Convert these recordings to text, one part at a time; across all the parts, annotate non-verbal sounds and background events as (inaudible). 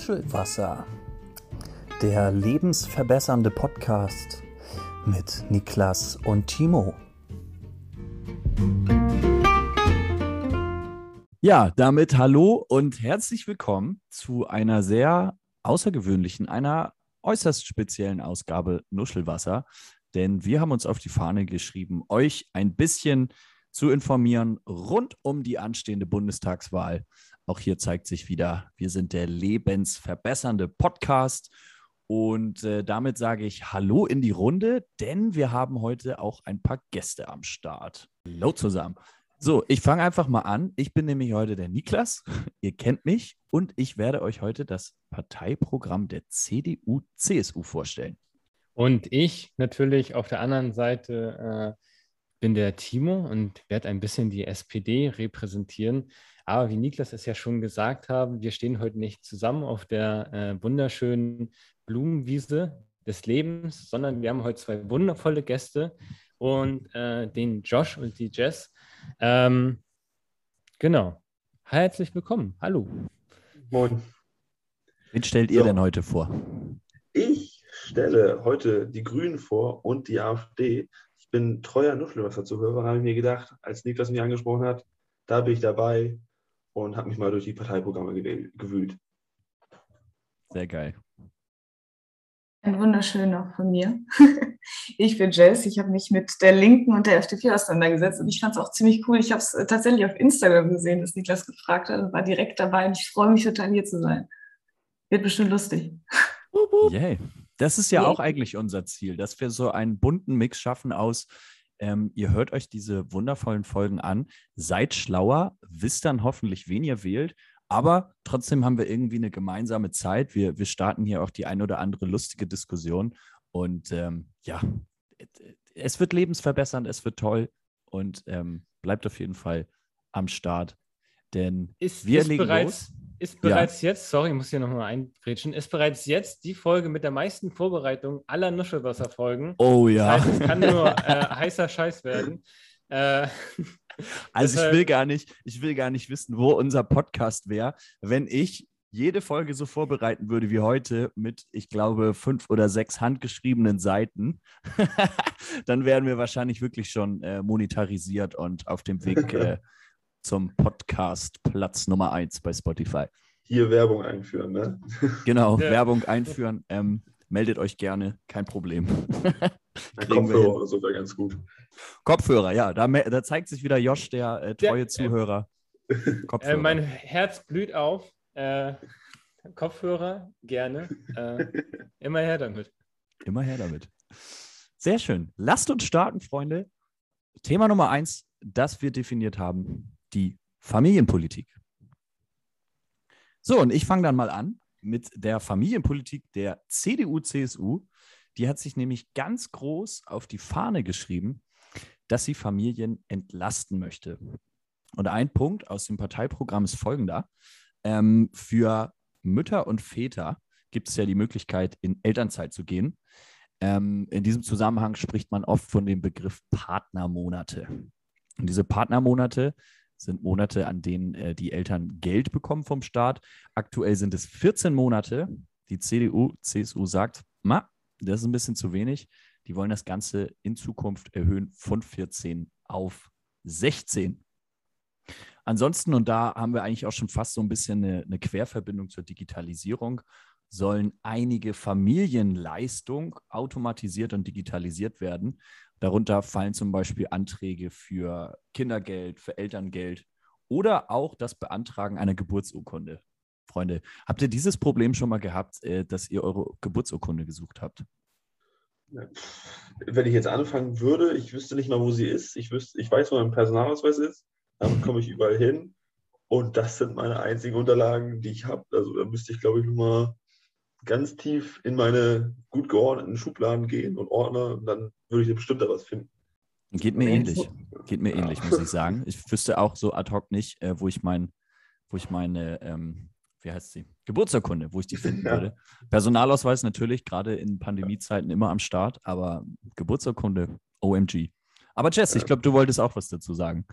Nuschelwasser, der lebensverbessernde Podcast mit Niklas und Timo. Ja, damit hallo und herzlich willkommen zu einer sehr außergewöhnlichen, einer äußerst speziellen Ausgabe Nuschelwasser. Denn wir haben uns auf die Fahne geschrieben, euch ein bisschen zu informieren rund um die anstehende Bundestagswahl. Auch hier zeigt sich wieder, wir sind der lebensverbessernde Podcast. Und äh, damit sage ich Hallo in die Runde, denn wir haben heute auch ein paar Gäste am Start. Hallo zusammen. So, ich fange einfach mal an. Ich bin nämlich heute der Niklas. (laughs) Ihr kennt mich und ich werde euch heute das Parteiprogramm der CDU-CSU vorstellen. Und ich natürlich auf der anderen Seite äh, bin der Timo und werde ein bisschen die SPD repräsentieren. Aber wie Niklas es ja schon gesagt haben, wir stehen heute nicht zusammen auf der äh, wunderschönen Blumenwiese des Lebens, sondern wir haben heute zwei wundervolle Gäste und äh, den Josh und die Jess. Ähm, genau. Herzlich willkommen. Hallo. Moin. Wen stellt ihr so. denn heute vor? Ich stelle heute die Grünen vor und die AfD bin treuer Nuschelwasser-Zuhörer, habe ich mir gedacht, als Niklas mich angesprochen hat, da bin ich dabei und habe mich mal durch die Parteiprogramme gewühlt. Sehr geil. Ein wunderschöner von mir. (laughs) Ich bin Jess, ich habe mich mit der Linken und der FDP auseinandergesetzt und ich fand es auch ziemlich cool. Ich habe es tatsächlich auf Instagram gesehen, dass Niklas gefragt hat und war direkt dabei und ich freue mich total hier zu sein. Wird bestimmt lustig. Yay. Das ist ja auch eigentlich unser Ziel, dass wir so einen bunten Mix schaffen aus, ähm, ihr hört euch diese wundervollen Folgen an, seid schlauer, wisst dann hoffentlich, wen ihr wählt, aber trotzdem haben wir irgendwie eine gemeinsame Zeit. Wir, wir starten hier auch die ein oder andere lustige Diskussion und ähm, ja, es wird lebensverbessernd, es wird toll und ähm, bleibt auf jeden Fall am Start, denn ist, wir ist legen bereits, los ist bereits ja. jetzt, sorry, ich muss hier nochmal eingrätschen, ist bereits jetzt die Folge mit der meisten Vorbereitung aller Nuschelwasser-Folgen. Oh ja. Das heißt, es kann nur (laughs) äh, heißer Scheiß werden. Äh, (laughs) also ich will gar nicht, ich will gar nicht wissen, wo unser Podcast wäre, wenn ich jede Folge so vorbereiten würde wie heute mit, ich glaube, fünf oder sechs handgeschriebenen Seiten, (laughs) dann wären wir wahrscheinlich wirklich schon äh, monetarisiert und auf dem Weg äh, zum Podcast Platz Nummer 1 bei Spotify. Hier Werbung einführen, ne? Genau, ja. Werbung einführen. Ähm, meldet euch gerne, kein Problem. (laughs) Kopfhörer oder so wäre ganz gut. Kopfhörer, ja, da, da, zeigt sich wieder Josh, der äh, treue ja, Zuhörer. Äh, mein Herz blüht auf. Äh, Kopfhörer, gerne. Äh, immer her damit. Immer her damit. Sehr schön. Lasst uns starten, Freunde. Thema Nummer eins, das wir definiert haben die Familienpolitik. So, und ich fange dann mal an mit der Familienpolitik der CDU-CSU. Die hat sich nämlich ganz groß auf die Fahne geschrieben, dass sie Familien entlasten möchte. Und ein Punkt aus dem Parteiprogramm ist folgender. Ähm, für Mütter und Väter gibt es ja die Möglichkeit, in Elternzeit zu gehen. Ähm, in diesem Zusammenhang spricht man oft von dem Begriff Partnermonate. Und diese Partnermonate sind Monate, an denen äh, die Eltern Geld bekommen vom Staat. Aktuell sind es 14 Monate. Die CDU, CSU sagt, ma, das ist ein bisschen zu wenig. Die wollen das Ganze in Zukunft erhöhen von 14 auf 16. Ansonsten, und da haben wir eigentlich auch schon fast so ein bisschen eine, eine Querverbindung zur Digitalisierung, sollen einige Familienleistungen automatisiert und digitalisiert werden. Darunter fallen zum Beispiel Anträge für Kindergeld, für Elterngeld oder auch das Beantragen einer Geburtsurkunde. Freunde, habt ihr dieses Problem schon mal gehabt, äh, dass ihr eure Geburtsurkunde gesucht habt? Wenn ich jetzt anfangen würde, ich wüsste nicht mal, wo sie ist. Ich, wüsste, ich weiß, wo mein Personalausweis ist. Damit komme ich überall hin. Und das sind meine einzigen Unterlagen, die ich habe. Also da müsste ich, glaube ich, mal ganz tief in meine gut geordneten Schubladen gehen und Ordner und dann würde ich bestimmt da was finden. Geht mir ähnlich. Geht mir ja. ähnlich, muss ich sagen. Ich wüsste auch so ad hoc nicht, äh, wo ich mein, wo ich meine, ähm, wie heißt sie? Geburtsurkunde, wo ich die finden (laughs) ja. würde. Personalausweis natürlich, gerade in Pandemiezeiten immer am Start, aber Geburtsurkunde, OMG. Aber Jess, ich glaube, du wolltest auch was dazu sagen.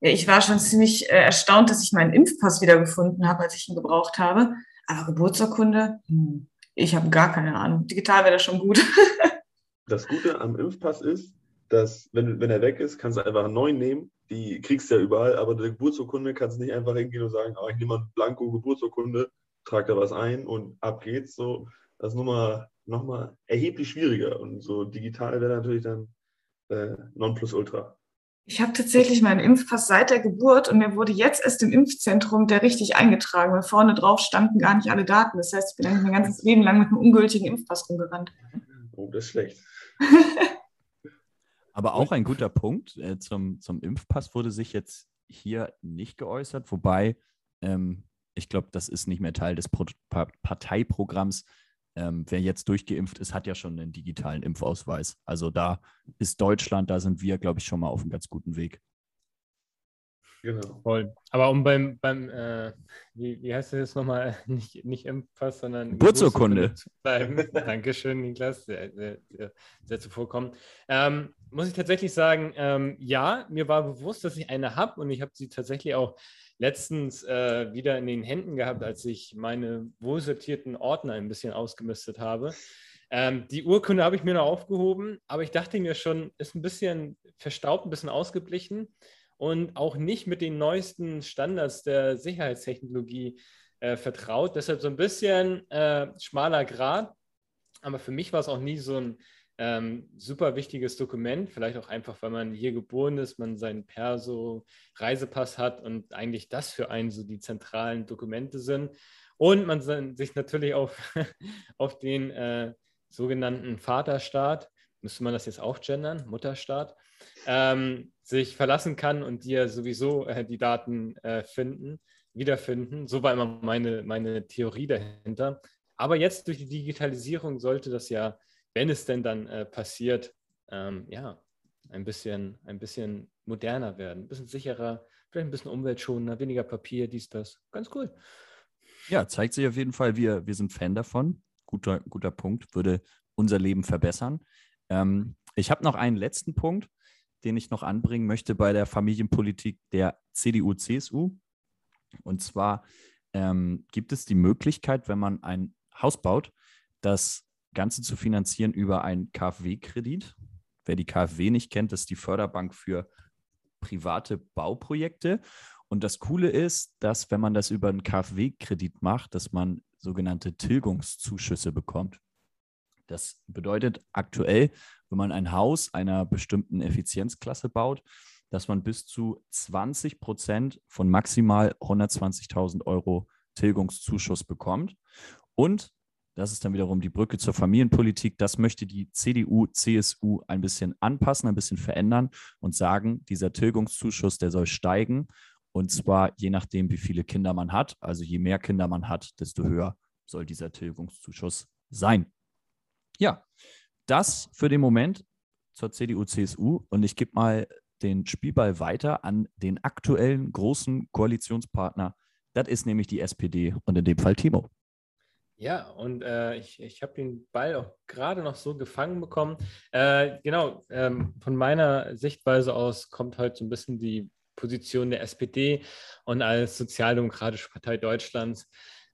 Ja, ich war schon ziemlich äh, erstaunt, dass ich meinen Impfpass wiedergefunden habe, als ich ihn gebraucht habe. Aber Geburtsurkunde, hm, ich habe gar keine Ahnung. Digital wäre das schon gut. (laughs) Das Gute am Impfpass ist, dass, wenn, wenn er weg ist, kannst du einfach einen neuen nehmen. Die kriegst du ja überall, aber die Geburtsurkunde kannst du nicht einfach hingehen und sagen, oh, ich nehme mal Blanko Geburtsurkunde, trage da was ein und ab geht's. So, das ist nochmal noch mal erheblich schwieriger. Und so digital wäre natürlich dann äh, Nonplusultra. Ich habe tatsächlich meinen Impfpass seit der Geburt und mir wurde jetzt erst im Impfzentrum der richtig eingetragen, weil vorne drauf standen gar nicht alle Daten. Das heißt, ich bin eigentlich mein ganzes Leben lang mit einem ungültigen Impfpass rumgerannt. Oh, das ist schlecht. (laughs) Aber auch ein guter Punkt. Äh, zum, zum Impfpass wurde sich jetzt hier nicht geäußert, wobei ähm, ich glaube, das ist nicht mehr Teil des Pro pa Parteiprogramms. Ähm, wer jetzt durchgeimpft ist, hat ja schon einen digitalen Impfausweis. Also da ist Deutschland, da sind wir, glaube ich, schon mal auf einem ganz guten Weg. Genau. Voll. Aber um beim, beim äh, wie, wie heißt das jetzt nochmal, (laughs) nicht, nicht Impfpass, sondern Geburtsurkunde bleiben. (laughs) Dankeschön, Niklas, sehr, sehr, sehr, sehr zuvorkommen. Ähm, muss ich tatsächlich sagen, ähm, ja, mir war bewusst, dass ich eine habe und ich habe sie tatsächlich auch letztens äh, wieder in den Händen gehabt, als ich meine wohlsortierten Ordner ein bisschen ausgemistet habe. Ähm, die Urkunde habe ich mir noch aufgehoben, aber ich dachte mir schon, ist ein bisschen verstaubt, ein bisschen ausgeblichen und auch nicht mit den neuesten Standards der Sicherheitstechnologie äh, vertraut. Deshalb so ein bisschen äh, schmaler Grad. Aber für mich war es auch nie so ein ähm, super wichtiges Dokument. Vielleicht auch einfach, weil man hier geboren ist, man seinen Perso, Reisepass hat und eigentlich das für einen so die zentralen Dokumente sind. Und man sich natürlich auf, (laughs) auf den äh, sogenannten Vaterstaat, müsste man das jetzt auch gendern, Mutterstaat, ähm, sich verlassen kann und dir sowieso äh, die Daten äh, finden, wiederfinden. So war immer meine, meine Theorie dahinter. Aber jetzt durch die Digitalisierung sollte das ja, wenn es denn dann äh, passiert, ähm, ja, ein bisschen, ein bisschen moderner werden, ein bisschen sicherer, vielleicht ein bisschen umweltschonender, weniger Papier, dies, das. Ganz cool. Ja, zeigt sich auf jeden Fall, wir, wir sind Fan davon. Guter, guter Punkt, würde unser Leben verbessern. Ähm, ich habe noch einen letzten Punkt den ich noch anbringen möchte bei der Familienpolitik der CDU-CSU. Und zwar ähm, gibt es die Möglichkeit, wenn man ein Haus baut, das Ganze zu finanzieren über einen KfW-Kredit. Wer die KfW nicht kennt, das ist die Förderbank für private Bauprojekte. Und das Coole ist, dass wenn man das über einen KfW-Kredit macht, dass man sogenannte Tilgungszuschüsse bekommt. Das bedeutet aktuell, wenn man ein Haus einer bestimmten Effizienzklasse baut, dass man bis zu 20 Prozent von maximal 120.000 Euro Tilgungszuschuss bekommt. Und das ist dann wiederum die Brücke zur Familienpolitik. Das möchte die CDU, CSU ein bisschen anpassen, ein bisschen verändern und sagen, dieser Tilgungszuschuss, der soll steigen. Und zwar je nachdem, wie viele Kinder man hat. Also je mehr Kinder man hat, desto höher soll dieser Tilgungszuschuss sein. Ja, das für den Moment zur CDU-CSU und ich gebe mal den Spielball weiter an den aktuellen großen Koalitionspartner. Das ist nämlich die SPD und in dem Fall Timo. Ja, und äh, ich, ich habe den Ball auch gerade noch so gefangen bekommen. Äh, genau, ähm, von meiner Sichtweise aus kommt heute so ein bisschen die Position der SPD und als Sozialdemokratische Partei Deutschlands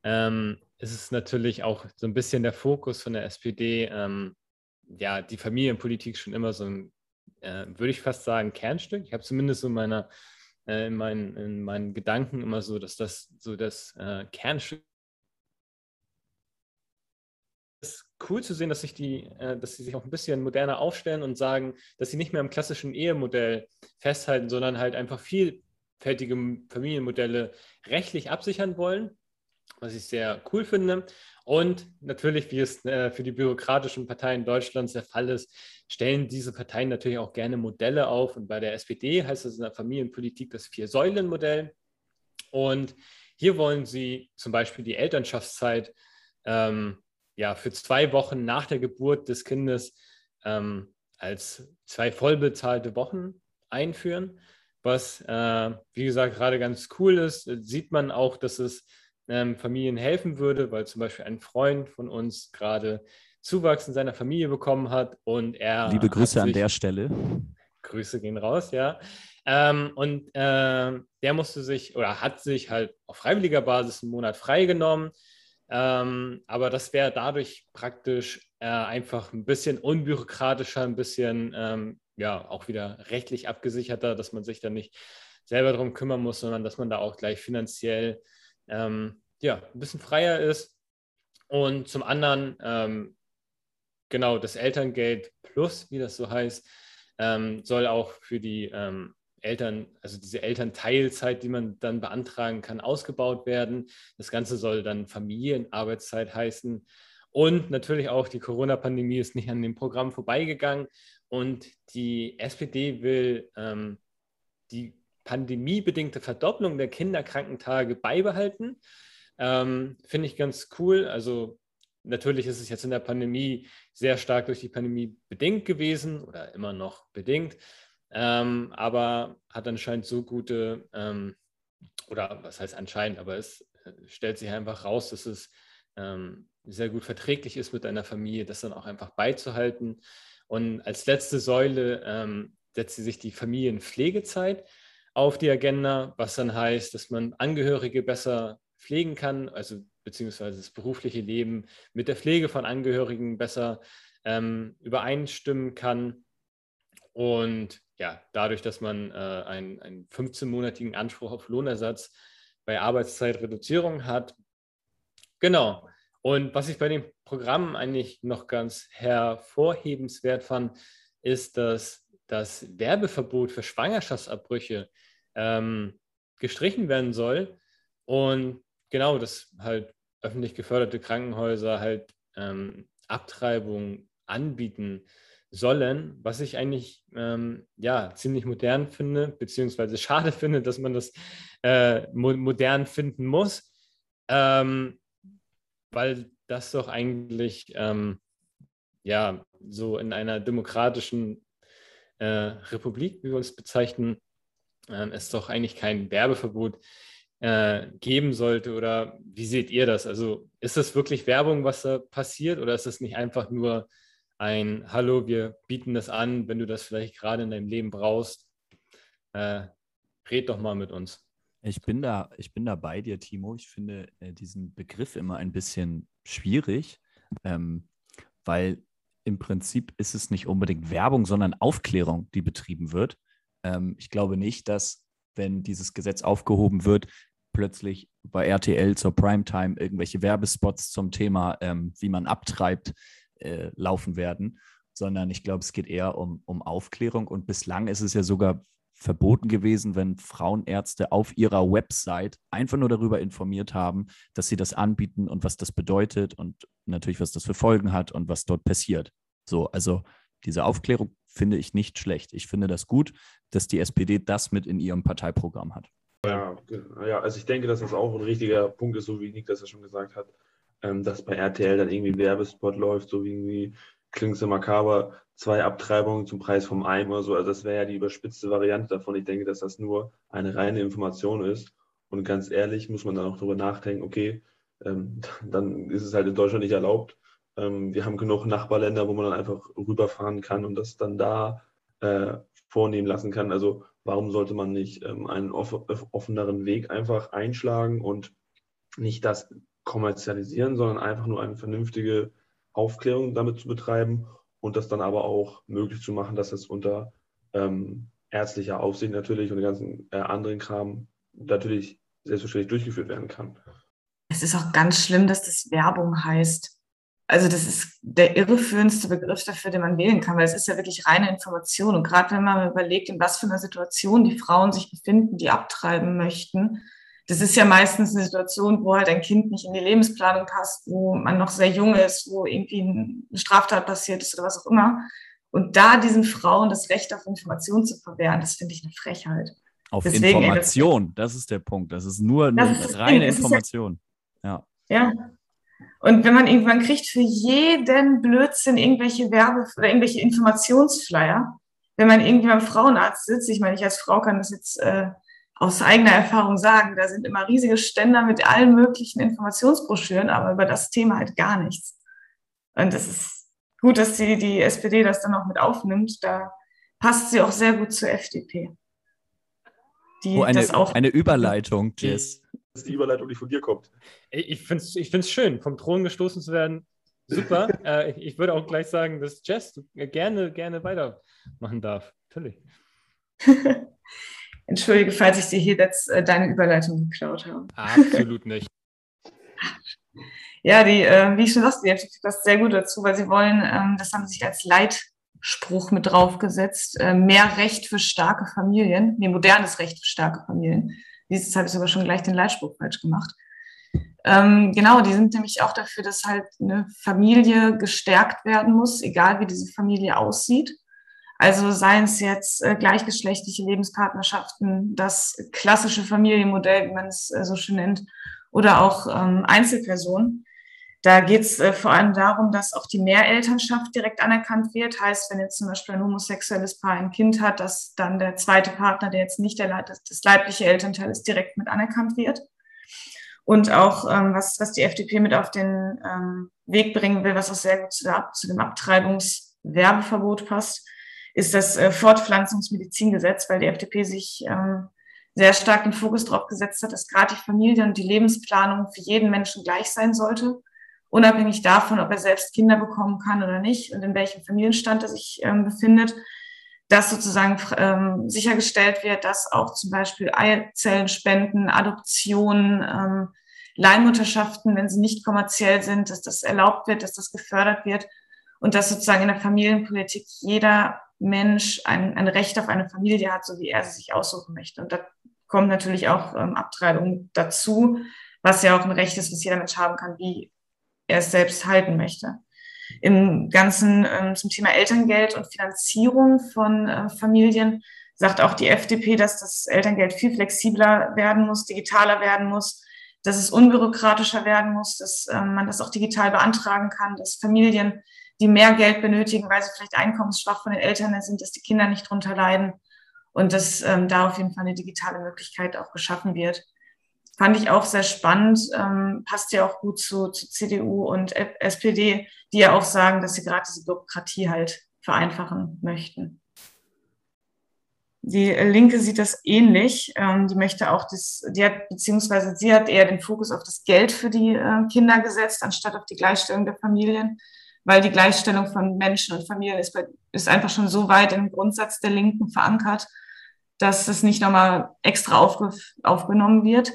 ähm, ist es natürlich auch so ein bisschen der Fokus von der SPD, ähm, ja, die Familienpolitik schon immer so ein, äh, würde ich fast sagen, Kernstück. Ich habe zumindest so meiner, äh, in, meinen, in meinen Gedanken immer so, dass das so das äh, Kernstück ist cool zu sehen, dass sich die, äh, dass sie sich auch ein bisschen moderner aufstellen und sagen, dass sie nicht mehr im klassischen Ehemodell festhalten, sondern halt einfach vielfältige Familienmodelle rechtlich absichern wollen was ich sehr cool finde. Und natürlich, wie es äh, für die bürokratischen Parteien Deutschlands der Fall ist, stellen diese Parteien natürlich auch gerne Modelle auf. Und bei der SPD heißt das in der Familienpolitik das Vier-Säulen-Modell. Und hier wollen sie zum Beispiel die Elternschaftszeit ähm, ja, für zwei Wochen nach der Geburt des Kindes ähm, als zwei vollbezahlte Wochen einführen. Was, äh, wie gesagt, gerade ganz cool ist, sieht man auch, dass es ähm, Familien helfen würde, weil zum Beispiel ein Freund von uns gerade Zuwachs in seiner Familie bekommen hat und er. Liebe Grüße an der Stelle. Grüße gehen raus, ja. Ähm, und äh, der musste sich oder hat sich halt auf freiwilliger Basis einen Monat freigenommen, Ähm, aber das wäre dadurch praktisch äh, einfach ein bisschen unbürokratischer, ein bisschen ähm, ja auch wieder rechtlich abgesicherter, dass man sich dann nicht selber darum kümmern muss, sondern dass man da auch gleich finanziell ähm, ja, ein bisschen freier ist. Und zum anderen, ähm, genau, das Elterngeld Plus, wie das so heißt, ähm, soll auch für die ähm, Eltern, also diese Elternteilzeit, die man dann beantragen kann, ausgebaut werden. Das Ganze soll dann Familienarbeitszeit heißen. Und natürlich auch die Corona-Pandemie ist nicht an dem Programm vorbeigegangen. Und die SPD will ähm, die pandemiebedingte Verdopplung der Kinderkrankentage beibehalten. Ähm, Finde ich ganz cool. Also natürlich ist es jetzt in der Pandemie sehr stark durch die Pandemie bedingt gewesen oder immer noch bedingt, ähm, aber hat anscheinend so gute, ähm, oder was heißt anscheinend, aber es äh, stellt sich einfach raus, dass es ähm, sehr gut verträglich ist mit einer Familie, das dann auch einfach beizuhalten. Und als letzte Säule ähm, setzt sie sich die Familienpflegezeit auf die Agenda, was dann heißt, dass man Angehörige besser pflegen kann, also beziehungsweise das berufliche Leben mit der Pflege von Angehörigen besser ähm, übereinstimmen kann. Und ja, dadurch, dass man äh, einen, einen 15-monatigen Anspruch auf Lohnersatz bei Arbeitszeitreduzierung hat. Genau. Und was ich bei dem Programm eigentlich noch ganz hervorhebenswert fand, ist, dass das Werbeverbot für Schwangerschaftsabbrüche ähm, gestrichen werden soll. Und genau, dass halt öffentlich geförderte Krankenhäuser halt ähm, Abtreibung anbieten sollen, was ich eigentlich ähm, ja ziemlich modern finde, beziehungsweise (laughs) schade finde, dass man das äh, mo modern finden muss, ähm, weil das doch eigentlich ähm, ja so in einer demokratischen äh, Republik, wie wir uns bezeichnen, äh, es doch eigentlich kein Werbeverbot äh, geben sollte oder wie seht ihr das? Also ist das wirklich Werbung, was da passiert oder ist das nicht einfach nur ein Hallo, wir bieten das an, wenn du das vielleicht gerade in deinem Leben brauchst, äh, red doch mal mit uns. Ich bin da, ich bin da bei dir, Timo. Ich finde äh, diesen Begriff immer ein bisschen schwierig, ähm, weil im Prinzip ist es nicht unbedingt Werbung, sondern Aufklärung, die betrieben wird. Ähm, ich glaube nicht, dass wenn dieses Gesetz aufgehoben wird, plötzlich bei RTL zur Primetime irgendwelche Werbespots zum Thema, ähm, wie man abtreibt, äh, laufen werden, sondern ich glaube, es geht eher um, um Aufklärung. Und bislang ist es ja sogar verboten gewesen, wenn Frauenärzte auf ihrer Website einfach nur darüber informiert haben, dass sie das anbieten und was das bedeutet und natürlich, was das für Folgen hat und was dort passiert. So, also diese Aufklärung finde ich nicht schlecht. Ich finde das gut, dass die SPD das mit in ihrem Parteiprogramm hat. Ja, ja, also ich denke, dass das auch ein richtiger Punkt ist, so wie Nick das ja schon gesagt hat, ähm, dass bei RTL dann irgendwie Werbespot läuft, so wie irgendwie klingt so makaber, zwei Abtreibungen zum Preis vom Eim oder so. Also das wäre ja die überspitzte Variante davon. Ich denke, dass das nur eine reine Information ist. Und ganz ehrlich muss man dann auch darüber nachdenken, okay, ähm, (laughs) dann ist es halt in Deutschland nicht erlaubt. Ähm, wir haben genug Nachbarländer, wo man dann einfach rüberfahren kann und das dann da äh, vornehmen lassen kann. Also warum sollte man nicht ähm, einen off offeneren Weg einfach einschlagen und nicht das kommerzialisieren, sondern einfach nur eine vernünftige Aufklärung damit zu betreiben und das dann aber auch möglich zu machen, dass es unter ähm, ärztlicher Aufsicht natürlich und den ganzen äh, anderen Kram natürlich selbstverständlich durchgeführt werden kann. Es ist auch ganz schlimm, dass das Werbung heißt. Also das ist der irreführendste Begriff dafür, den man wählen kann, weil es ist ja wirklich reine Information. Und gerade wenn man überlegt, in was für einer Situation die Frauen sich befinden, die abtreiben möchten, das ist ja meistens eine Situation, wo halt ein Kind nicht in die Lebensplanung passt, wo man noch sehr jung ist, wo irgendwie eine Straftat passiert ist oder was auch immer. Und da diesen Frauen das Recht auf Information zu verwehren, das finde ich eine Frechheit. Auf Deswegen, Information, das, das, ist der Punkt. Das ist nur eine reine Information. Ja. ja. Und wenn man irgendwann kriegt für jeden Blödsinn irgendwelche Werbe- oder irgendwelche Informationsflyer, wenn man irgendwie beim Frauenarzt sitzt, ich meine, ich als Frau kann das jetzt äh, aus eigener Erfahrung sagen, da sind immer riesige Ständer mit allen möglichen Informationsbroschüren, aber über das Thema halt gar nichts. Und es ist gut, dass die, die SPD das dann auch mit aufnimmt. Da passt sie auch sehr gut zur FDP. Die oh, eine, das auch eine Überleitung, Jess. Die Überleitung nicht von dir kommt. Ich finde es ich find's schön, vom Thron gestoßen zu werden. Super. (laughs) äh, ich würde auch gleich sagen, dass Jess gerne, gerne weitermachen darf. Natürlich. (laughs) Entschuldige, falls ich dir hier jetzt äh, deine Überleitung geklaut habe. Absolut (laughs) nicht. ja, die, äh, wie ich schon sagte, die FDP passt sehr gut dazu, weil sie wollen, ähm, das haben sie sich als Leitspruch mit draufgesetzt, äh, mehr Recht für starke Familien, nee, modernes Recht für starke Familien. Dieses habe ich sogar schon gleich den Leitspruch falsch gemacht. Ähm, genau, die sind nämlich auch dafür, dass halt eine Familie gestärkt werden muss, egal wie diese Familie aussieht. Also seien es jetzt äh, gleichgeschlechtliche Lebenspartnerschaften, das klassische Familienmodell, wie man es äh, so schön nennt, oder auch ähm, Einzelpersonen. Da geht es äh, vor allem darum, dass auch die Mehrelternschaft direkt anerkannt wird. Heißt, wenn jetzt zum Beispiel ein homosexuelles Paar ein Kind hat, dass dann der zweite Partner, der jetzt nicht der, das, leibliche Elternteil ist, direkt mit anerkannt wird. Und auch, ähm, was, was die FDP mit auf den ähm, Weg bringen will, was auch sehr gut zu, zu dem Abtreibungswerbeverbot passt, ist das äh, Fortpflanzungsmedizingesetz, weil die FDP sich ähm, sehr stark den Fokus darauf gesetzt hat, dass gerade die Familie und die Lebensplanung für jeden Menschen gleich sein sollte, unabhängig davon, ob er selbst Kinder bekommen kann oder nicht und in welchem Familienstand er sich ähm, befindet, dass sozusagen ähm, sichergestellt wird, dass auch zum Beispiel Eizellenspenden, Adoptionen, ähm, Leihmutterschaften, wenn sie nicht kommerziell sind, dass das erlaubt wird, dass das gefördert wird und dass sozusagen in der Familienpolitik jeder Mensch ein, ein Recht auf eine Familie hat, so wie er sie sich aussuchen möchte. Und da kommt natürlich auch ähm, Abtreibung dazu, was ja auch ein Recht ist, was jeder Mensch haben kann, wie er es selbst halten möchte. Im Ganzen ähm, zum Thema Elterngeld und Finanzierung von äh, Familien sagt auch die FDP, dass das Elterngeld viel flexibler werden muss, digitaler werden muss, dass es unbürokratischer werden muss, dass ähm, man das auch digital beantragen kann, dass Familien die mehr Geld benötigen, weil sie vielleicht einkommensschwach von den Eltern sind, dass die Kinder nicht drunter leiden und dass ähm, da auf jeden Fall eine digitale Möglichkeit auch geschaffen wird. Fand ich auch sehr spannend, ähm, passt ja auch gut zu, zu CDU und SPD, die ja auch sagen, dass sie gerade diese Bürokratie halt vereinfachen möchten. Die Linke sieht das ähnlich. Ähm, die möchte auch das, die hat, beziehungsweise sie hat eher den Fokus auf das Geld für die äh, Kinder gesetzt, anstatt auf die Gleichstellung der Familien weil die Gleichstellung von Menschen und Familien ist, ist einfach schon so weit im Grundsatz der Linken verankert, dass es nicht nochmal extra aufge, aufgenommen wird.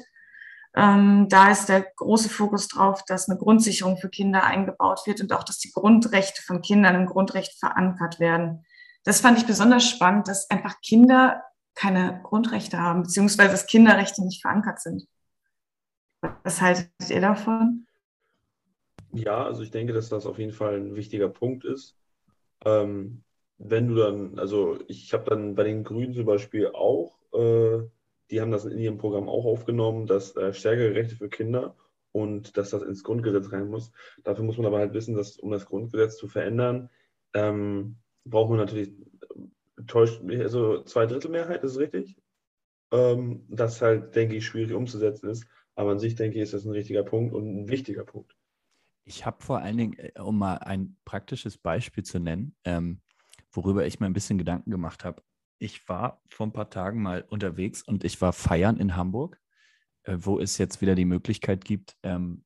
Ähm, da ist der große Fokus drauf, dass eine Grundsicherung für Kinder eingebaut wird und auch, dass die Grundrechte von Kindern im Grundrecht verankert werden. Das fand ich besonders spannend, dass einfach Kinder keine Grundrechte haben, beziehungsweise dass Kinderrechte nicht verankert sind. Was haltet ihr davon? Ja, also ich denke, dass das auf jeden Fall ein wichtiger Punkt ist. Ähm, wenn du dann, also ich habe dann bei den Grünen zum Beispiel auch, äh, die haben das in ihrem Programm auch aufgenommen, dass äh, stärkere Rechte für Kinder und dass das ins Grundgesetz rein muss. Dafür muss man aber halt wissen, dass um das Grundgesetz zu verändern, ähm, braucht man natürlich täuscht, also zwei Drittel Mehrheit, ist richtig? Ähm, das halt, denke ich, schwierig umzusetzen ist. Aber an sich, denke ich, ist das ein richtiger Punkt und ein wichtiger Punkt. Ich habe vor allen Dingen, äh, um mal ein praktisches Beispiel zu nennen, ähm, worüber ich mir ein bisschen Gedanken gemacht habe. Ich war vor ein paar Tagen mal unterwegs und ich war feiern in Hamburg, äh, wo es jetzt wieder die Möglichkeit gibt, ähm,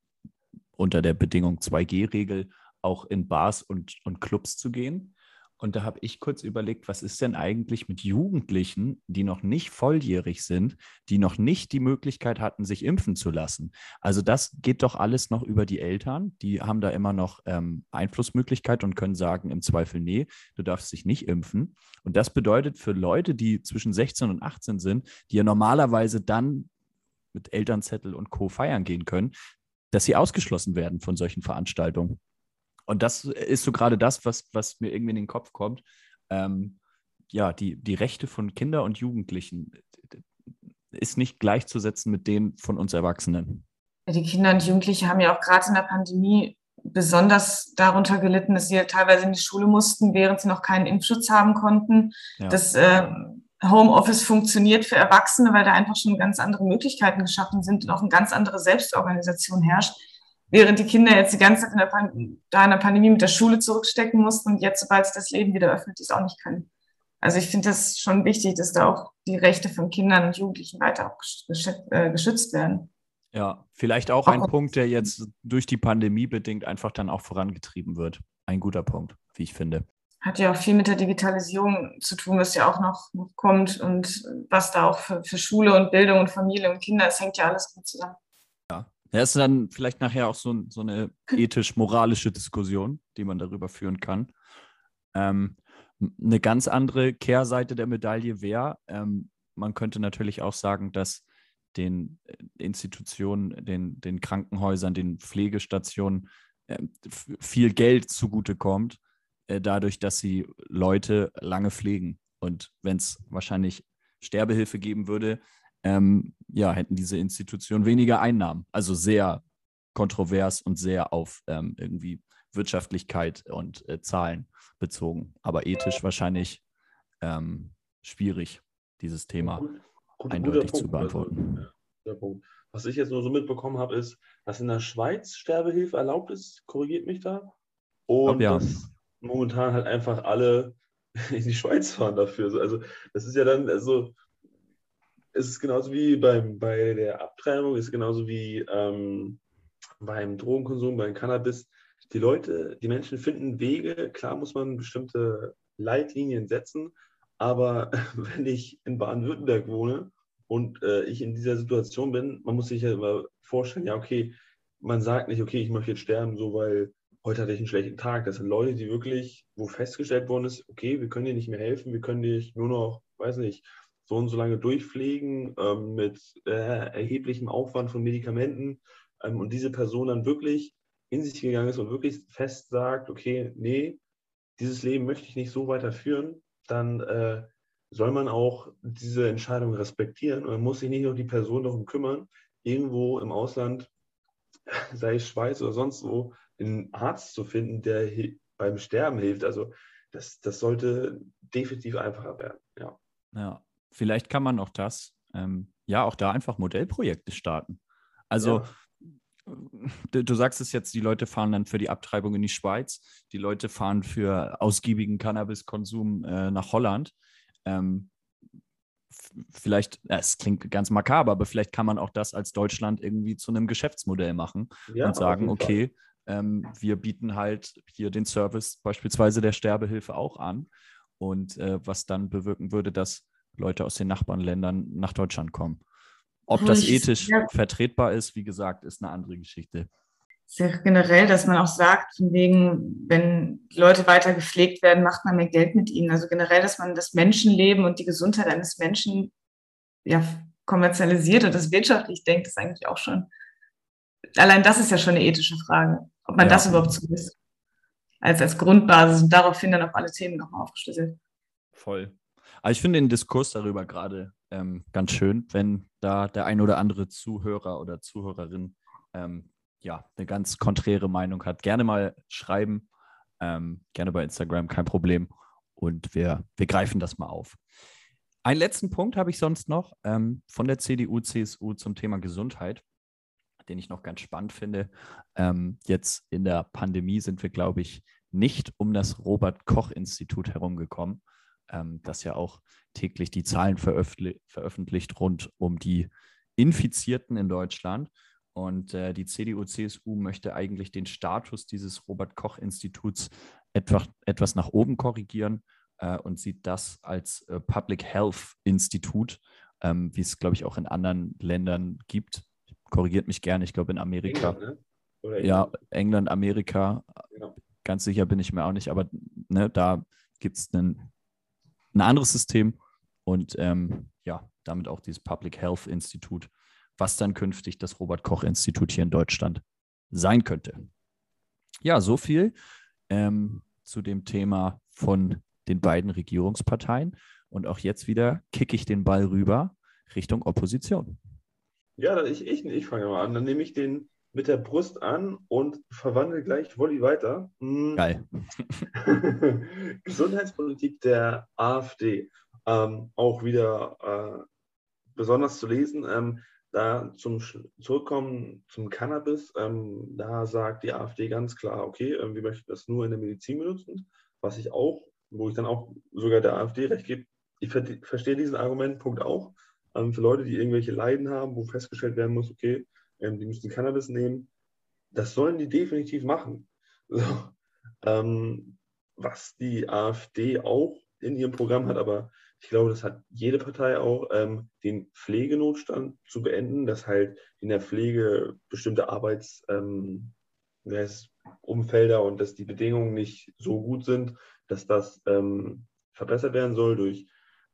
unter der Bedingung 2G-Regel auch in Bars und, und Clubs zu gehen. Und da habe ich kurz überlegt, was ist denn eigentlich mit Jugendlichen, die noch nicht volljährig sind, die noch nicht die Möglichkeit hatten, sich impfen zu lassen. Also das geht doch alles noch über die Eltern. Die haben da immer noch ähm, Einflussmöglichkeit und können sagen im Zweifel, nee, du darfst dich nicht impfen. Und das bedeutet für Leute, die zwischen 16 und 18 sind, die ja normalerweise dann mit Elternzettel und Co. feiern gehen können, dass sie ausgeschlossen werden von solchen Veranstaltungen. Und das ist so gerade das, was, was mir irgendwie in den Kopf kommt. Ähm, ja, die, die Rechte von Kindern und Jugendlichen ist nicht gleichzusetzen mit denen von uns Erwachsenen. Die Kinder und Jugendliche haben ja auch gerade in der Pandemie besonders darunter gelitten, dass sie ja teilweise in die Schule mussten, während sie noch keinen Impfschutz haben konnten. Ja. Das äh, Homeoffice funktioniert für Erwachsene, weil da einfach schon ganz andere Möglichkeiten geschaffen sind und auch eine ganz andere Selbstorganisation herrscht. Während die Kinder jetzt die ganze Zeit in der, Pan da in der Pandemie mit der Schule zurückstecken mussten und jetzt, sobald sich das Leben wieder öffnet, die es auch nicht können. Also ich finde das schon wichtig, dass da auch die Rechte von Kindern und Jugendlichen weiter auch äh, geschützt werden. Ja, vielleicht auch ein Punkt, der jetzt durch die Pandemie bedingt einfach dann auch vorangetrieben wird. Ein guter Punkt, wie ich finde. Hat ja auch viel mit der Digitalisierung zu tun, was ja auch noch, noch kommt und was da auch für, für Schule und Bildung und Familie und Kinder, es hängt ja alles gut zusammen. Das ist dann vielleicht nachher auch so, so eine ethisch-moralische Diskussion, die man darüber führen kann. Ähm, eine ganz andere Kehrseite der Medaille wäre, ähm, man könnte natürlich auch sagen, dass den äh, Institutionen, den, den Krankenhäusern, den Pflegestationen äh, viel Geld zugutekommt, äh, dadurch, dass sie Leute lange pflegen. Und wenn es wahrscheinlich Sterbehilfe geben würde, ähm, ja, hätten diese Institutionen weniger Einnahmen. Also sehr kontrovers und sehr auf ähm, irgendwie Wirtschaftlichkeit und äh, Zahlen bezogen. Aber ethisch wahrscheinlich ähm, schwierig, dieses Thema. Gut Gut, eindeutig zu beantworten. Also, Was ich jetzt nur so mitbekommen habe, ist, dass in der Schweiz Sterbehilfe erlaubt ist, korrigiert mich da. Und ja. dass momentan halt einfach alle (laughs) in die Schweiz fahren dafür. Also das ist ja dann, also es ist genauso wie beim, bei der Abtreibung, es ist genauso wie ähm, beim Drogenkonsum, beim Cannabis. Die Leute, die Menschen finden Wege, klar muss man bestimmte Leitlinien setzen, aber (laughs) wenn ich in Baden-Württemberg wohne und äh, ich in dieser Situation bin, man muss sich ja immer vorstellen, ja, okay, man sagt nicht, okay, ich möchte jetzt sterben, so weil heute hatte ich einen schlechten Tag. Das sind Leute, die wirklich, wo festgestellt worden ist, okay, wir können dir nicht mehr helfen, wir können dich nur noch, weiß nicht, so und so lange durchpflegen ähm, mit äh, erheblichem Aufwand von Medikamenten ähm, und diese Person dann wirklich in sich gegangen ist und wirklich fest sagt, okay, nee, dieses Leben möchte ich nicht so weiterführen, dann äh, soll man auch diese Entscheidung respektieren und man muss sich nicht um die Person darum kümmern, irgendwo im Ausland, (laughs) sei es Schweiz oder sonst wo, einen Arzt zu finden, der beim Sterben hilft. Also das, das sollte definitiv einfacher werden. Ja. ja, vielleicht kann man auch das, ähm, ja, auch da einfach Modellprojekte starten. Also ja. Du sagst es jetzt, die Leute fahren dann für die Abtreibung in die Schweiz, die Leute fahren für ausgiebigen Cannabiskonsum äh, nach Holland. Ähm, vielleicht, ja, es klingt ganz makaber, aber vielleicht kann man auch das als Deutschland irgendwie zu einem Geschäftsmodell machen ja, und sagen, okay, ähm, wir bieten halt hier den Service beispielsweise der Sterbehilfe auch an und äh, was dann bewirken würde, dass Leute aus den Nachbarländern nach Deutschland kommen. Ob das ethisch ja. vertretbar ist, wie gesagt, ist eine andere Geschichte. Sehr generell, dass man auch sagt, von wegen, wenn Leute weiter gepflegt werden, macht man mehr Geld mit ihnen. Also generell, dass man das Menschenleben und die Gesundheit eines Menschen ja, kommerzialisiert und das wirtschaftlich denkt, ist eigentlich auch schon, allein das ist ja schon eine ethische Frage, ob man ja. das überhaupt so ist. Als, als Grundbasis und daraufhin dann auch alle Themen nochmal aufgeschlüsselt. Voll. Aber ich finde den Diskurs darüber gerade ähm, ganz schön, wenn da der ein oder andere Zuhörer oder Zuhörerin ähm, ja eine ganz konträre Meinung hat. Gerne mal schreiben, ähm, gerne bei Instagram, kein Problem. Und wir, wir greifen das mal auf. Einen letzten Punkt habe ich sonst noch ähm, von der CDU, CSU zum Thema Gesundheit, den ich noch ganz spannend finde. Ähm, jetzt in der Pandemie sind wir, glaube ich, nicht um das Robert Koch Institut herumgekommen ähm, das ja auch täglich die Zahlen veröffentlich veröffentlicht rund um die Infizierten in Deutschland. Und äh, die CDU-CSU möchte eigentlich den Status dieses Robert-Koch-Instituts etwas, etwas nach oben korrigieren äh, und sieht das als äh, Public Health-Institut, ähm, wie es, glaube ich, auch in anderen Ländern gibt. Korrigiert mich gerne, ich glaube in Amerika. England, ne? Ja, England, Amerika. Genau. Ganz sicher bin ich mir auch nicht, aber ne, da gibt es einen ein anderes System und ähm, ja, damit auch dieses Public Health Institut, was dann künftig das Robert Koch Institut hier in Deutschland sein könnte. Ja, so viel ähm, zu dem Thema von den beiden Regierungsparteien. Und auch jetzt wieder kicke ich den Ball rüber Richtung Opposition. Ja, ich, ich, ich fange mal an. Dann nehme ich den mit der Brust an und verwandle gleich Wolli weiter. Hm. Geil. (laughs) Gesundheitspolitik der AfD. Ähm, auch wieder äh, besonders zu lesen. Ähm, da zum Zurückkommen zum Cannabis, ähm, da sagt die AfD ganz klar, okay, äh, wir möchten das nur in der Medizin benutzen, was ich auch, wo ich dann auch sogar der AfD recht gebe. Ich ver verstehe diesen Argumentpunkt auch. Ähm, für Leute, die irgendwelche Leiden haben, wo festgestellt werden muss, okay, ähm, die müssen Cannabis nehmen. Das sollen die definitiv machen. So, ähm, was die AfD auch in ihrem Programm hat, aber ich glaube, das hat jede Partei auch, ähm, den Pflegenotstand zu beenden, dass halt in der Pflege bestimmte Arbeitsumfelder ähm, und dass die Bedingungen nicht so gut sind, dass das ähm, verbessert werden soll durch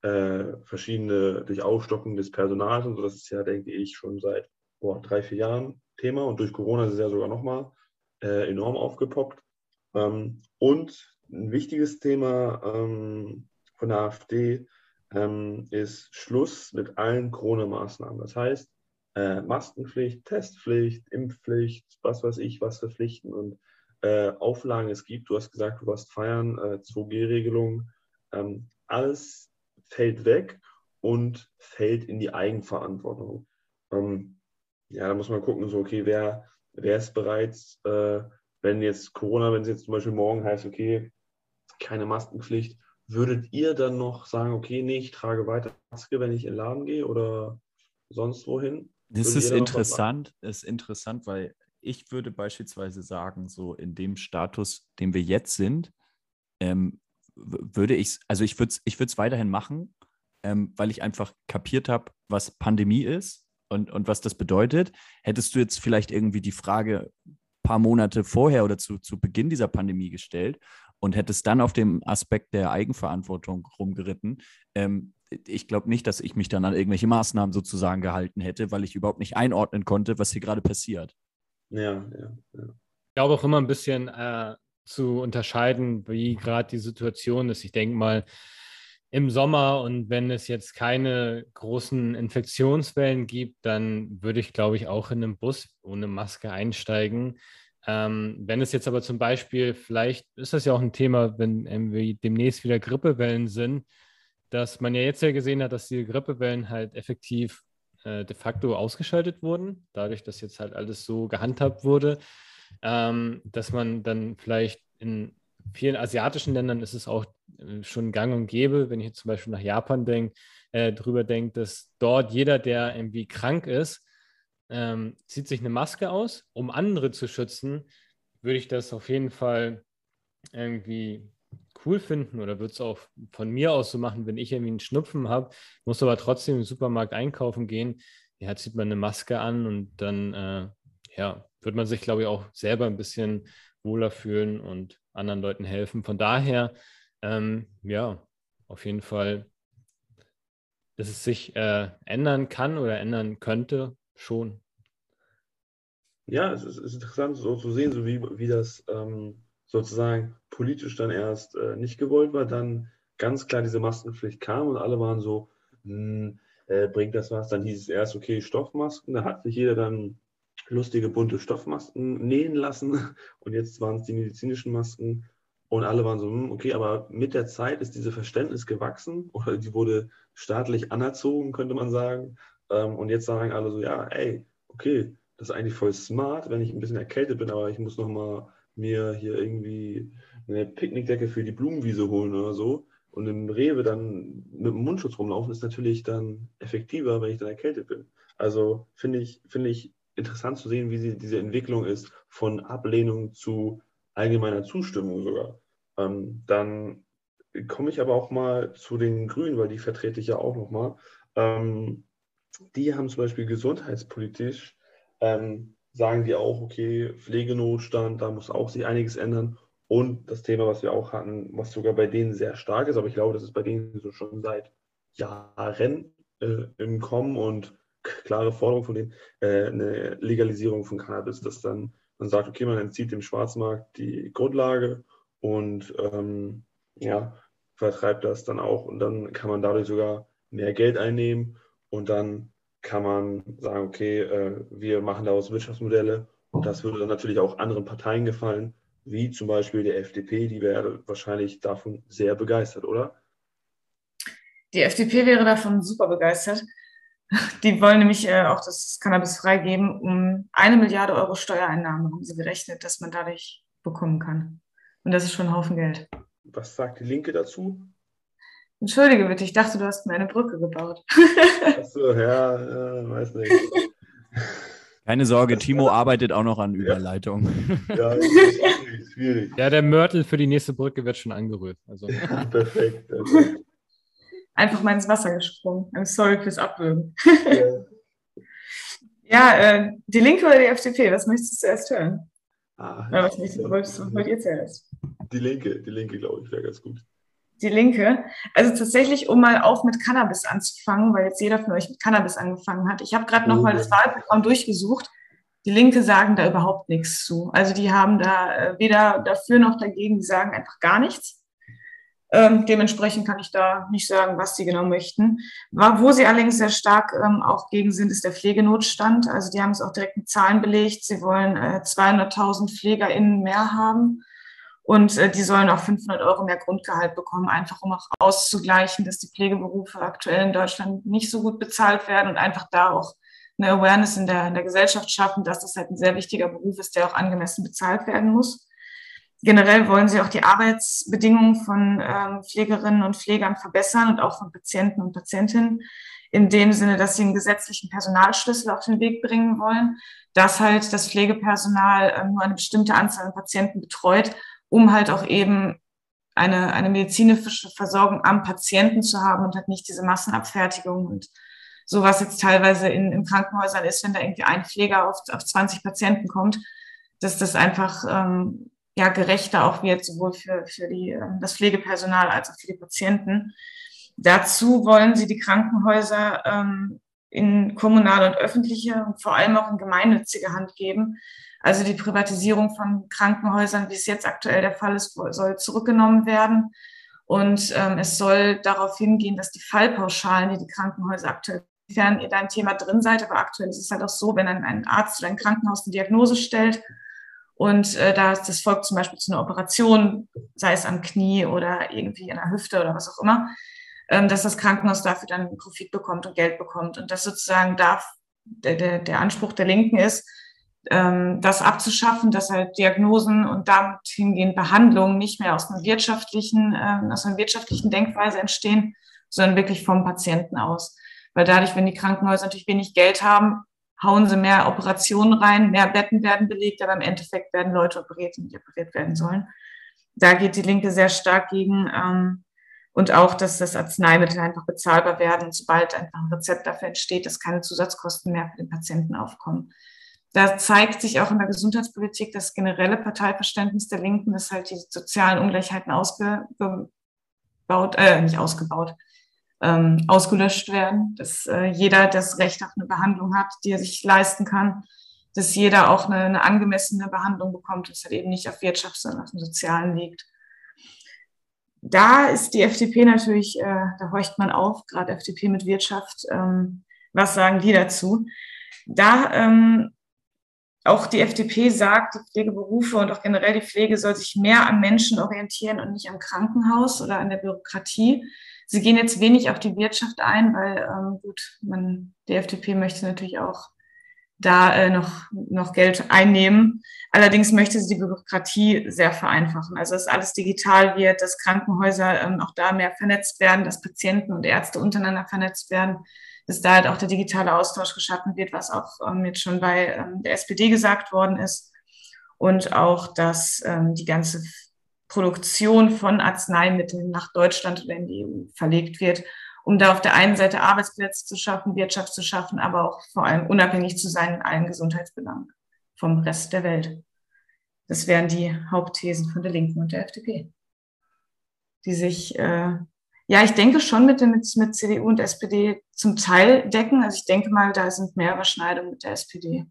äh, verschiedene, durch Aufstocken des Personals und so. Das ist ja, denke ich, schon seit boah, drei, vier Jahren Thema und durch Corona ist es ja sogar nochmal äh, enorm aufgepoppt. Ähm, und ein wichtiges Thema ähm, von der AfD ähm, ist Schluss mit allen Corona-Maßnahmen. Das heißt, äh, Maskenpflicht, Testpflicht, Impfpflicht, was weiß ich, was für Pflichten und äh, Auflagen es gibt. Du hast gesagt, du warst feiern, äh, 2G-Regelung. Ähm, alles fällt weg und fällt in die Eigenverantwortung. Ähm, ja, da muss man gucken, so, okay, wer, wer ist bereits, äh, wenn jetzt Corona, wenn es jetzt zum Beispiel morgen heißt, okay, keine Maskenpflicht, würdet ihr dann noch sagen, okay, nee, ich trage weiter Maske, wenn ich in den Laden gehe oder sonst wohin? Das ist interessant, ist interessant, weil ich würde beispielsweise sagen, so in dem Status, den wir jetzt sind, ähm, würde ich, also ich würde es ich weiterhin machen, ähm, weil ich einfach kapiert habe, was Pandemie ist und, und was das bedeutet. Hättest du jetzt vielleicht irgendwie die Frage ein paar Monate vorher oder zu, zu Beginn dieser Pandemie gestellt und hättest dann auf dem Aspekt der Eigenverantwortung rumgeritten, ähm, ich glaube nicht, dass ich mich dann an irgendwelche Maßnahmen sozusagen gehalten hätte, weil ich überhaupt nicht einordnen konnte, was hier gerade passiert. Ja, ja, ja. Ich glaube auch immer ein bisschen äh, zu unterscheiden, wie gerade die Situation ist. Ich denke mal, im Sommer und wenn es jetzt keine großen Infektionswellen gibt, dann würde ich, glaube ich, auch in einem Bus ohne Maske einsteigen. Ähm, wenn es jetzt aber zum Beispiel, vielleicht ist das ja auch ein Thema, wenn irgendwie demnächst wieder Grippewellen sind, dass man ja jetzt ja gesehen hat, dass die Grippewellen halt effektiv äh, de facto ausgeschaltet wurden, dadurch, dass jetzt halt alles so gehandhabt wurde, ähm, dass man dann vielleicht in vielen asiatischen Ländern ist es auch schon gang und gäbe, wenn ich jetzt zum Beispiel nach Japan denke, äh, drüber denke, dass dort jeder, der irgendwie krank ist, ähm, zieht sich eine Maske aus, um andere zu schützen, würde ich das auf jeden Fall irgendwie cool finden oder würde es auch von mir aus so machen, wenn ich irgendwie einen Schnupfen habe, muss aber trotzdem im Supermarkt einkaufen gehen. Ja, zieht man eine Maske an und dann äh, ja, wird man sich, glaube ich, auch selber ein bisschen wohler fühlen und anderen Leuten helfen. Von daher, ähm, ja, auf jeden Fall, dass es sich äh, ändern kann oder ändern könnte, schon. Ja, es ist, ist interessant so zu sehen, so wie, wie das ähm, sozusagen politisch dann erst äh, nicht gewollt war, dann ganz klar diese Maskenpflicht kam und alle waren so, hm, äh, bringt das was? Dann hieß es erst, okay, Stoffmasken, da hat sich jeder dann lustige bunte Stoffmasken nähen lassen (laughs) und jetzt waren es die medizinischen Masken und alle waren so, hm, okay, aber mit der Zeit ist dieses Verständnis gewachsen (laughs) oder die wurde staatlich anerzogen, könnte man sagen. Ähm, und jetzt sagen alle so, ja, ey, okay, das ist eigentlich voll smart, wenn ich ein bisschen erkältet bin, aber ich muss noch mal mir hier irgendwie eine Picknickdecke für die Blumenwiese holen oder so und im Rewe dann mit dem Mundschutz rumlaufen, ist natürlich dann effektiver, wenn ich dann erkältet bin. Also finde ich, finde ich interessant zu sehen, wie diese Entwicklung ist von Ablehnung zu allgemeiner Zustimmung sogar. Ähm, dann komme ich aber auch mal zu den Grünen, weil die vertrete ich ja auch nochmal. Ähm, die haben zum Beispiel gesundheitspolitisch ähm, sagen die auch, okay, Pflegenotstand, da muss auch sich einiges ändern. Und das Thema, was wir auch hatten, was sogar bei denen sehr stark ist, aber ich glaube, das ist bei denen so schon seit Jahren äh, im Kommen und klare Forderung von denen, äh, eine Legalisierung von Cannabis, dass dann man sagt, okay, man entzieht dem Schwarzmarkt die Grundlage und ähm, ja, vertreibt das dann auch und dann kann man dadurch sogar mehr Geld einnehmen und dann kann man sagen, okay, äh, wir machen daraus Wirtschaftsmodelle und das würde dann natürlich auch anderen Parteien gefallen, wie zum Beispiel der FDP, die wäre wahrscheinlich davon sehr begeistert, oder? Die FDP wäre davon super begeistert. Die wollen nämlich äh, auch das Cannabis freigeben, um eine Milliarde Euro Steuereinnahmen, haben sie gerechnet, dass man dadurch bekommen kann. Und das ist schon ein Haufen Geld. Was sagt die Linke dazu? Entschuldige bitte, ich dachte, du hast mir eine Brücke gebaut. Achso, ja, ja, weiß nicht. Keine Sorge, Timo arbeitet auch noch an Überleitung. Ja, das ist schwierig, schwierig. Ja, der Mörtel für die nächste Brücke wird schon angerührt. Also, Perfekt. perfekt. Einfach mal ins Wasser gesprungen. I'm sorry fürs Abwürgen. Ja. Ja, äh, die Linke oder die FDP? Was möchtest du zuerst hören? Ah, Oder was möchtest du- wollt ihr zuerst? Die Linke, die Linke, glaube ich, wäre ganz gut. Die Linke. Also tatsächlich, um mal auch mit Cannabis anzufangen, weil jetzt jeder von euch mit Cannabis angefangen hat. Ich habe gerade noch Oh, mal ja. das Wahlprogramm durchgesucht. Die Linke sagen da überhaupt nichts zu. Also die haben da äh, weder dafür noch dagegen, die sagen einfach gar nichts. Ähm, dementsprechend kann ich da nicht sagen, was sie genau möchten. Wo sie allerdings sehr stark ähm, auch gegen sind, ist der Pflegenotstand. Also die haben es auch direkt mit Zahlen belegt. Sie wollen äh, 200.000 PflegerInnen mehr haben. Und äh, die sollen auch 500 Euro mehr Grundgehalt bekommen, einfach um auch auszugleichen, dass die Pflegeberufe aktuell in Deutschland nicht so gut bezahlt werden und einfach da auch eine Awareness in der, in der Gesellschaft schaffen, dass das halt ein sehr wichtiger Beruf ist, der auch angemessen bezahlt werden muss. Generell wollen sie auch die Arbeitsbedingungen von ähm, Pflegerinnen und Pflegern verbessern und auch von Patienten und Patientinnen in dem Sinne, dass sie einen gesetzlichen Personalschlüssel auf den Weg bringen wollen, dass halt das Pflegepersonal ähm, nur eine bestimmte Anzahl an Patienten betreut, um halt auch eben eine, eine medizinische Versorgung am Patienten zu haben und halt nicht diese Massenabfertigung und so was jetzt teilweise in, in Krankenhäusern ist, wenn da irgendwie ein Pfleger auf, auf 20 Patienten kommt, dass das einfach ähm, ja gerechter auch wird, sowohl für, für die, ähm, das Pflegepersonal als auch für die Patienten. Dazu wollen sie die Krankenhäuser ähm, in kommunale und öffentliche und vor allem auch in gemeinnützige Hand geben. Also die Privatisierung von Krankenhäusern, wie es jetzt aktuell der Fall ist, soll zurückgenommen werden. Und ähm, es soll darauf hingehen, dass die Fallpauschalen, die die Krankenhäuser aktuell, inwiefern ihr da ein Thema drin seid, aber aktuell ist es halt auch so, wenn ein, ein Arzt oder ein Krankenhaus eine Diagnose stellt und äh, da das folgt zum Beispiel zu einer Operation, sei es am Knie oder irgendwie in der Hüfte oder was auch immer, ähm, dass das Krankenhaus dafür dann Profit bekommt und Geld bekommt. Und das sozusagen darf der, der, der Anspruch der Linken ist, das abzuschaffen, dass halt Diagnosen und damit hingehend Behandlungen nicht mehr aus einer wirtschaftlichen, ähm, aus einer wirtschaftlichen Denkweise entstehen, sondern wirklich vom Patienten aus. Weil dadurch, wenn die Krankenhäuser natürlich wenig Geld haben, hauen sie mehr Operationen rein, mehr Betten werden belegt, aber im Endeffekt werden Leute operiert, die nicht operiert werden sollen. Da geht die Linke sehr stark gegen. Ähm, und auch, dass das Arzneimittel einfach bezahlbar werden, sobald einfach ein Rezept dafür entsteht, dass keine Zusatzkosten mehr für den Patienten aufkommen. Da zeigt sich auch in der Gesundheitspolitik das generelle Parteiverständnis der Linken, dass halt die sozialen Ungleichheiten ausgebaut, äh, nicht ausgebaut, ähm, ausgelöscht werden, dass äh, jeder das Recht auf eine Behandlung hat, die er sich leisten kann, dass jeder auch eine, eine angemessene Behandlung bekommt, dass halt eben nicht auf Wirtschaft, sondern auf dem Sozialen liegt. Da ist die FDP natürlich, äh, da horcht man auf, gerade FDP mit Wirtschaft. Ähm, was sagen die dazu? Da ähm, auch die FDP sagt, die Pflegeberufe und auch generell die Pflege soll sich mehr am Menschen orientieren und nicht am Krankenhaus oder an der Bürokratie. Sie gehen jetzt wenig auf die Wirtschaft ein, weil ähm, gut, man, die FDP möchte natürlich auch da äh, noch, noch Geld einnehmen. Allerdings möchte sie die Bürokratie sehr vereinfachen. Also dass alles digital wird, dass Krankenhäuser ähm, auch da mehr vernetzt werden, dass Patienten und Ärzte untereinander vernetzt werden, dass da halt auch der digitale Austausch geschaffen wird, was auch ähm, jetzt schon bei ähm, der SPD gesagt worden ist. Und auch, dass ähm, die ganze Produktion von Arzneimitteln nach Deutschland oder in die EU verlegt wird, um da auf der einen Seite Arbeitsplätze zu schaffen, Wirtschaft zu schaffen, aber auch vor allem unabhängig zu sein in allen Gesundheitsbelangen vom Rest der Welt. Das wären die Hauptthesen von der Linken und der FDP, die sich, äh, ja, ich denke schon mit, mit, mit CDU und SPD zum Teil decken. Also ich denke mal, da sind mehr Überschneidungen mit der SPD.